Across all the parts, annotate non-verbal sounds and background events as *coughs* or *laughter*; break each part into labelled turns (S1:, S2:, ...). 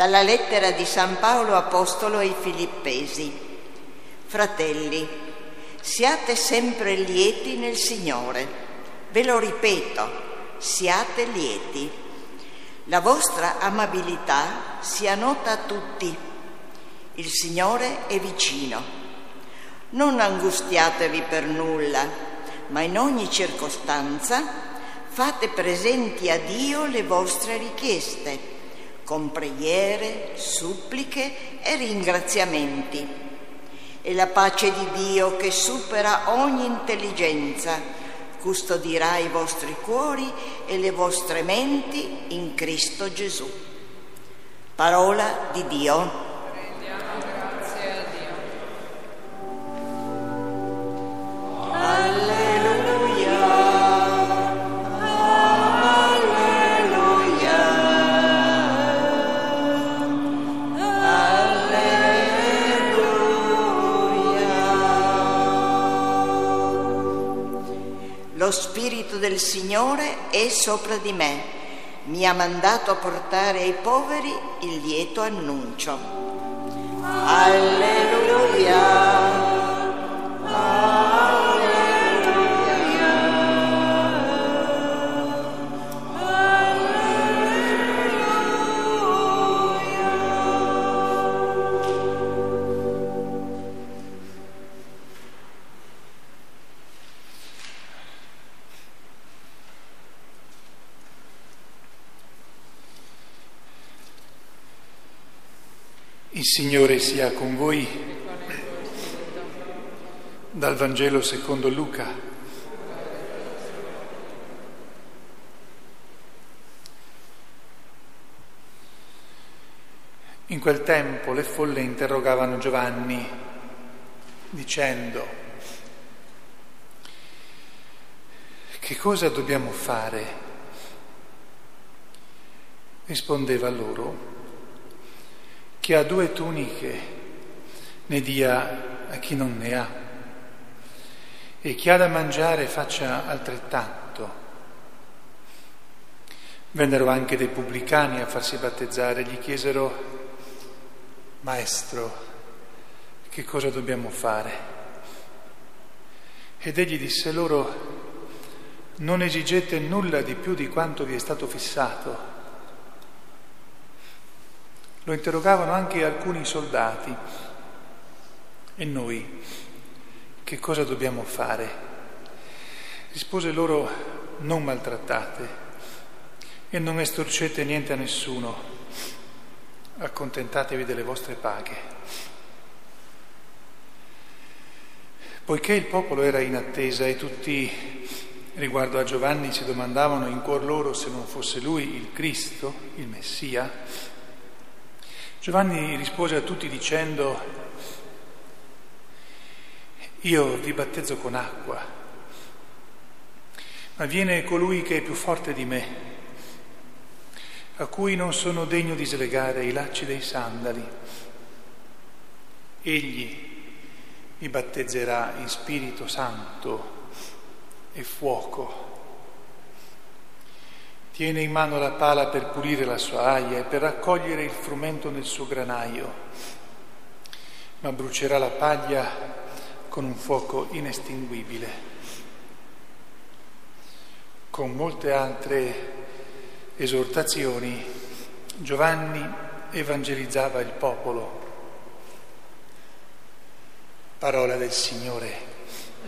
S1: Dalla lettera di San Paolo Apostolo ai Filippesi. Fratelli, siate sempre lieti nel Signore. Ve lo ripeto, siate lieti. La vostra amabilità sia nota a tutti. Il Signore è vicino. Non angustiatevi per nulla, ma in ogni circostanza fate presenti a Dio le vostre richieste con preghiere, suppliche e ringraziamenti. E la pace di Dio che supera ogni intelligenza custodirà i vostri cuori e le vostre menti in Cristo Gesù. Parola di Dio. Signore è sopra di me, mi ha mandato a portare ai poveri il lieto annuncio. Alleluia.
S2: Il Signore sia con voi. Dal Vangelo secondo Luca. In quel tempo le folle interrogavano Giovanni dicendo, che cosa dobbiamo fare? Rispondeva loro, chi ha due tuniche ne dia a chi non ne ha e chi ha da mangiare faccia altrettanto. Vennero anche dei pubblicani a farsi battezzare, gli chiesero, Maestro, che cosa dobbiamo fare? Ed egli disse loro, non esigete nulla di più di quanto vi è stato fissato lo interrogavano anche alcuni soldati. E noi che cosa dobbiamo fare? Rispose loro, non maltrattate e non estorcete niente a nessuno, accontentatevi delle vostre paghe. Poiché il popolo era in attesa e tutti riguardo a Giovanni si domandavano in cuor loro se non fosse lui il Cristo, il Messia, Giovanni rispose a tutti dicendo, io vi battezzo con acqua, ma viene colui che è più forte di me, a cui non sono degno di slegare i lacci dei sandali. Egli vi battezzerà in Spirito Santo e fuoco Tiene in mano la pala per pulire la sua aia e per raccogliere il frumento nel suo granaio, ma brucerà la paglia con un fuoco inestinguibile. Con molte altre esortazioni Giovanni evangelizzava il popolo. Parola del Signore.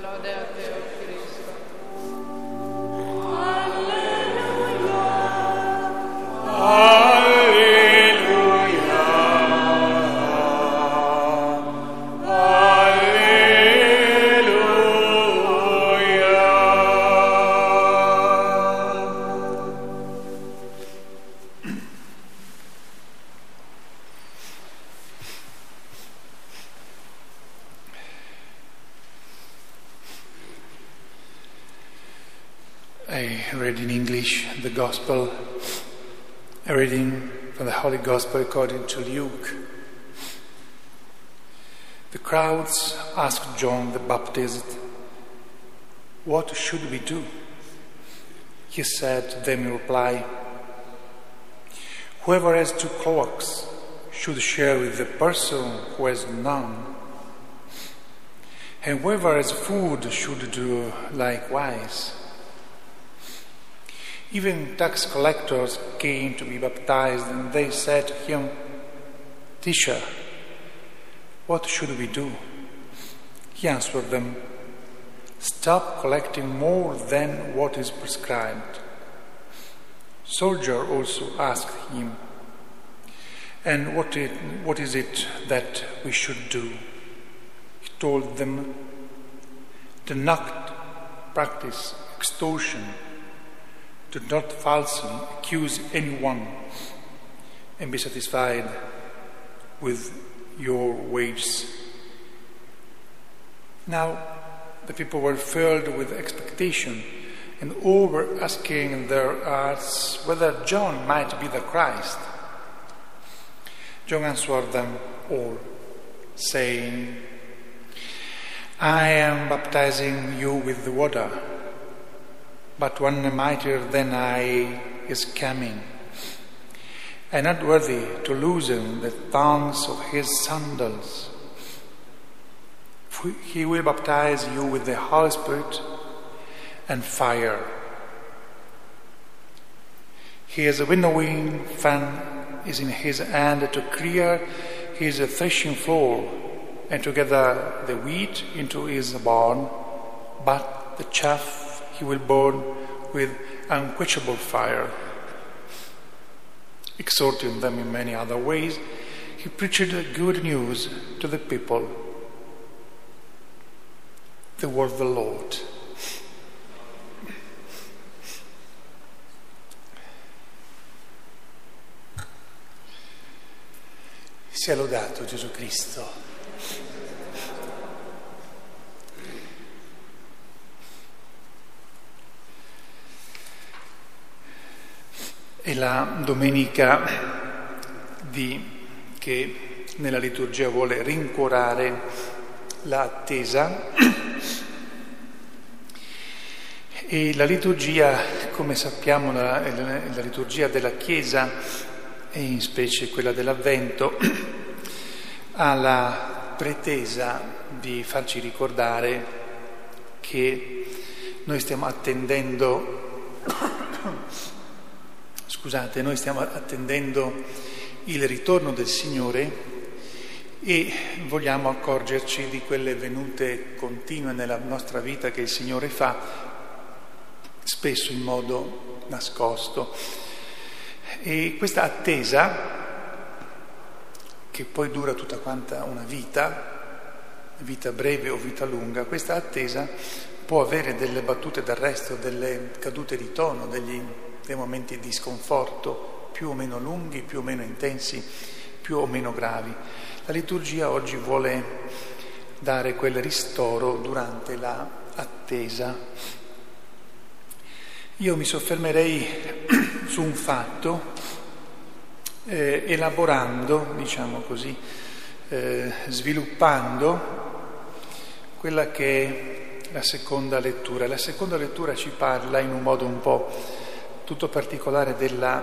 S2: Lode a te, I read in English the Gospel a reading from the Holy Gospel according to Luke. The crowds asked John the Baptist, What should we do? He said to them in reply, Whoever has two cloaks, should share with the person who has none. And whoever has food should do likewise. Even tax collectors came to be baptized, and they said to him, Teacher, what should we do? He answered them, Stop collecting more than what is prescribed. Soldier also asked him, And what, it, what is it that we should do? He told them, Do not practice extortion, do not falsely accuse anyone, and be satisfied with your wages. Now, the people were filled with expectation, and all were asking in their hearts whether John might be the Christ. John answered them all, saying, I am baptizing you with water, but one mightier than I is coming and not worthy to loosen the thongs of his sandals. He will baptize you with the Holy Spirit and fire. His winnowing fan is in his hand to clear his threshing floor and to gather the wheat into his barn, but the chaff he will burn with unquenchable fire exhorting them in many other ways, he preached good news to the people. The word of the Lord. Sia lodato Gesù Cristo. È la domenica di, che nella liturgia vuole rincuorare l'attesa. E la liturgia, come sappiamo, la, la liturgia della Chiesa e in specie quella dell'Avvento *clears throat* ha la pretesa di farci ricordare che noi stiamo attendendo Scusate, noi stiamo attendendo il ritorno del Signore e vogliamo accorgerci di quelle venute continue nella nostra vita che il Signore fa, spesso in modo nascosto. E questa attesa, che poi dura tutta quanta una vita, vita breve o vita lunga, questa attesa può avere delle battute d'arresto, delle cadute di tono, degli dei momenti di sconforto più o meno lunghi, più o meno intensi, più o meno gravi. La liturgia oggi vuole dare quel ristoro durante l'attesa. Io mi soffermerei *clears throat* su un fatto, eh, elaborando, diciamo così, eh, sviluppando quella che è la seconda lettura. La seconda lettura ci parla in un modo un po' tutto particolare della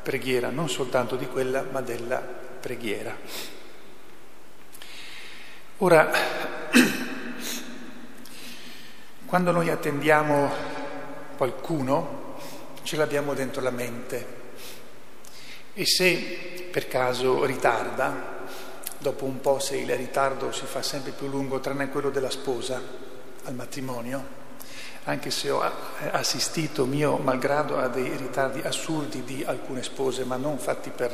S2: preghiera, non soltanto di quella, ma della preghiera. Ora, *clears throat* quando noi attendiamo qualcuno, ce l'abbiamo dentro la mente e se per caso ritarda, dopo un po' se il ritardo si fa sempre più lungo, tranne quello della sposa al matrimonio, anche se ho eh, assistito mio malgrado a dei ritardi assurdi di alcune spose, ma non fatti per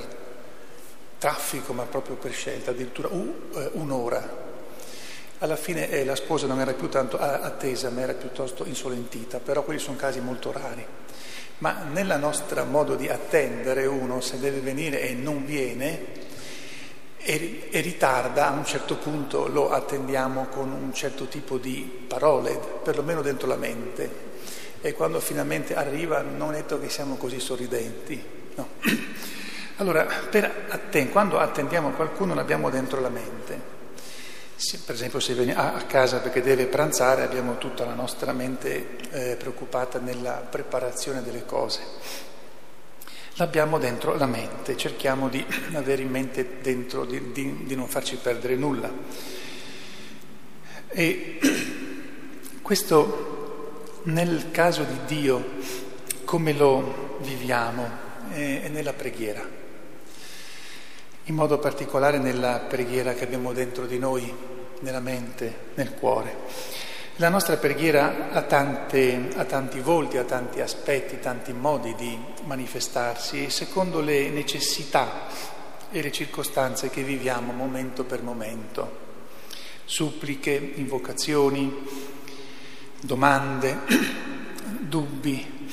S2: traffico, ma proprio per scelta, addirittura uh, un'ora. Alla fine eh, la sposa non era più tanto attesa, ma era piuttosto insolentita, però quelli sono casi molto rari. Ma nella nostra modo di attendere uno, se deve venire e non viene, e, e, ritarda, a un certo punto lo attendiamo con un certo tipo di parole, perlomeno dentro la mente. E quando finalmente arriva non è detto che siamo così sorridenti. No. *clears throat* Allora, atten- quando attendiamo qualcuno l'abbiamo dentro la mente. Se, per esempio se viene a, casa perché deve pranzare abbiamo tutta la nostra mente eh, preoccupata nella preparazione delle cose. L'abbiamo dentro la mente, cerchiamo di avere in mente dentro, di, di, di non farci perdere nulla. E *clears throat* questo nel caso di Dio, come lo viviamo? È nella preghiera, in modo particolare nella preghiera che abbiamo dentro di noi, nella mente, nel cuore. La nostra preghiera ha, tante, ha, tanti volti, ha tanti aspetti, tanti modi di manifestarsi secondo le necessità e le circostanze che viviamo momento per momento. Suppliche, invocazioni, domande, *clears throat* dubbi,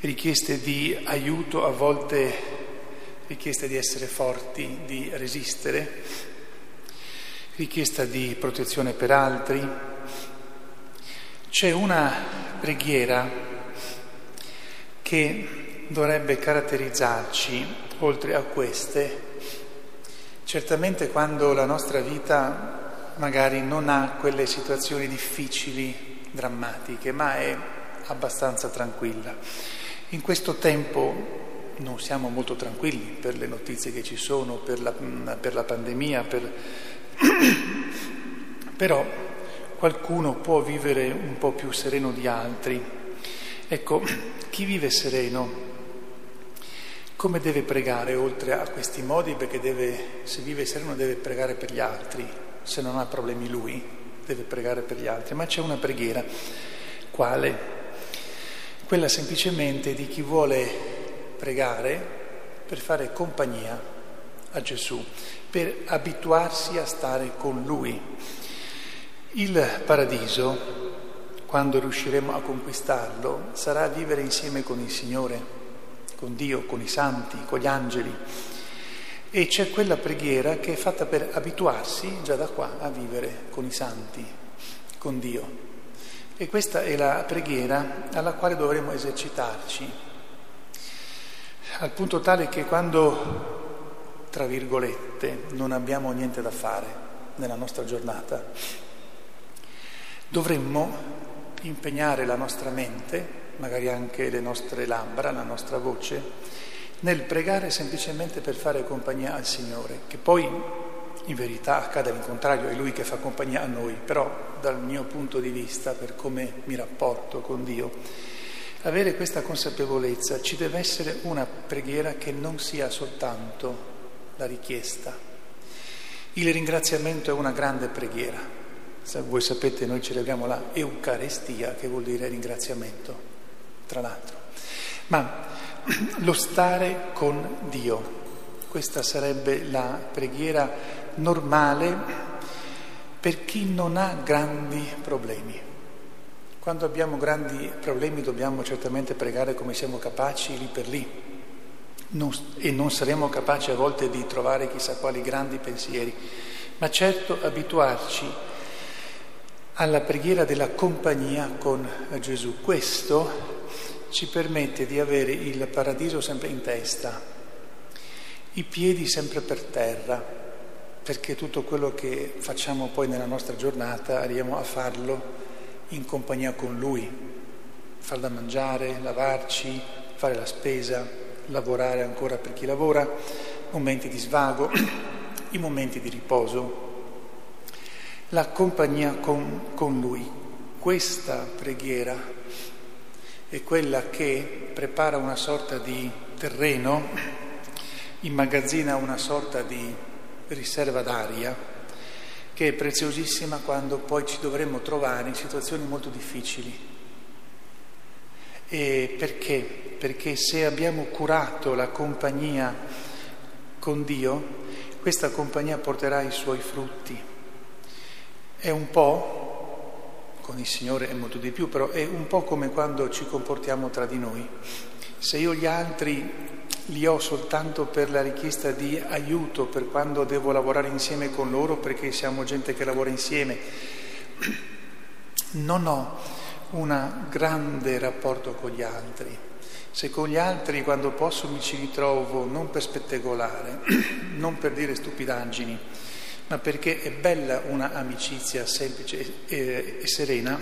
S2: richieste di aiuto, a volte richieste di essere forti, di resistere, richiesta di protezione per altri, c'è una preghiera che dovrebbe caratterizzarci, oltre a queste, certamente quando la nostra vita magari non ha quelle situazioni difficili, drammatiche, ma è abbastanza tranquilla. In questo tempo non siamo molto tranquilli per le notizie che ci sono, per la, per la pandemia, per... *coughs* però qualcuno può vivere un po' più sereno di altri. Ecco, *coughs* chi vive sereno, come deve pregare oltre a questi modi? Perché deve, se vive sereno deve pregare per gli altri, se non ha problemi lui, deve pregare per gli altri. Ma c'è una preghiera, quale? Quella semplicemente di chi vuole pregare per fare compagnia a Gesù, per abituarsi a stare con lui il paradiso, quando riusciremo a conquistarlo, sarà vivere insieme con il Signore, con Dio, con i santi, con gli angeli. E c'è quella preghiera che è fatta per abituarsi già da qua a vivere con i santi, con Dio. E questa è la preghiera alla quale dovremo esercitarci, al punto tale che quando, tra virgolette, non abbiamo niente da fare nella nostra giornata, dovremmo impegnare la nostra mente, magari anche le nostre labbra, la nostra voce, nel pregare semplicemente per fare compagnia al Signore, che poi in verità accade all'incontrario, è Lui che fa compagnia a noi, però dal mio punto di vista, per come mi rapporto con Dio, avere questa consapevolezza ci deve essere una preghiera che non sia soltanto la richiesta. Il ringraziamento è una grande preghiera, voi sapete, noi celebriamo la Eucaristia, che vuol dire ringraziamento, tra l'altro. Ma *clears throat* lo stare con Dio, questa sarebbe la preghiera normale per chi non ha grandi problemi. Quando abbiamo grandi problemi dobbiamo certamente pregare come siamo capaci lì per lì non, e non saremo capaci a volte di trovare chissà quali grandi pensieri, ma certo abituarci alla preghiera della compagnia con Gesù. Questo ci permette di avere il paradiso sempre in testa, i piedi sempre per terra, perché tutto quello che facciamo poi nella nostra giornata arriviamo a farlo in compagnia con Lui, far da mangiare, lavarci, fare la spesa, lavorare ancora per chi lavora, momenti di svago, i momenti di riposo, la compagnia con, con Lui. Questa preghiera è quella che prepara una sorta di terreno, immagazzina una sorta di riserva d'aria che è preziosissima quando poi ci dovremo trovare in situazioni molto difficili. E perché? Perché se abbiamo curato la compagnia con Dio, questa compagnia porterà i suoi frutti. È un po', con il Signore è molto di più, però è un po' come quando ci comportiamo tra di noi. Se io gli altri li ho soltanto per la richiesta di aiuto, per quando devo lavorare insieme con loro, perché siamo gente che lavora insieme, *clears throat* non ho un grande rapporto con gli altri. Se con gli altri quando posso mi ci ritrovo non per spettegolare, *clears throat* non per dire stupidaggini, ma perché è bella una amicizia semplice e, e serena,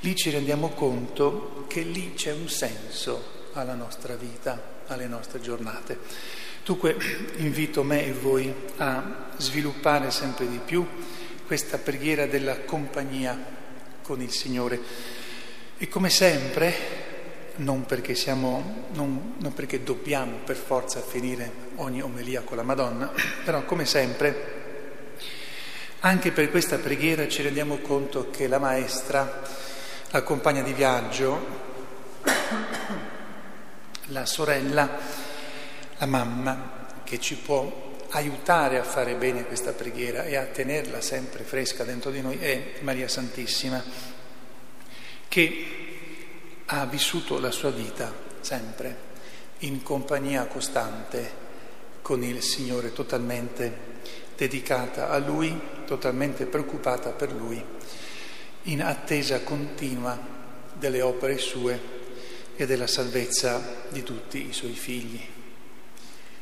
S2: lì ci rendiamo conto che lì c'è un senso alla nostra vita, alle nostre giornate. Dunque *clears throat* invito me e voi a sviluppare sempre di più questa preghiera della compagnia con il Signore. E come sempre, non perché, siamo, non, non perché dobbiamo per forza finire ogni omelia con la Madonna, *clears throat* però come sempre, anche per questa preghiera ci rendiamo conto che la Maestra, la compagna di viaggio, *clears throat* la sorella, la mamma, che ci può aiutare a fare bene questa preghiera e a tenerla sempre fresca dentro di noi è Maria Santissima, che ha vissuto la sua vita sempre in compagnia costante con il Signore, totalmente dedicata a Lui, totalmente preoccupata per Lui, in attesa continua delle opere sue e della salvezza di tutti i suoi figli.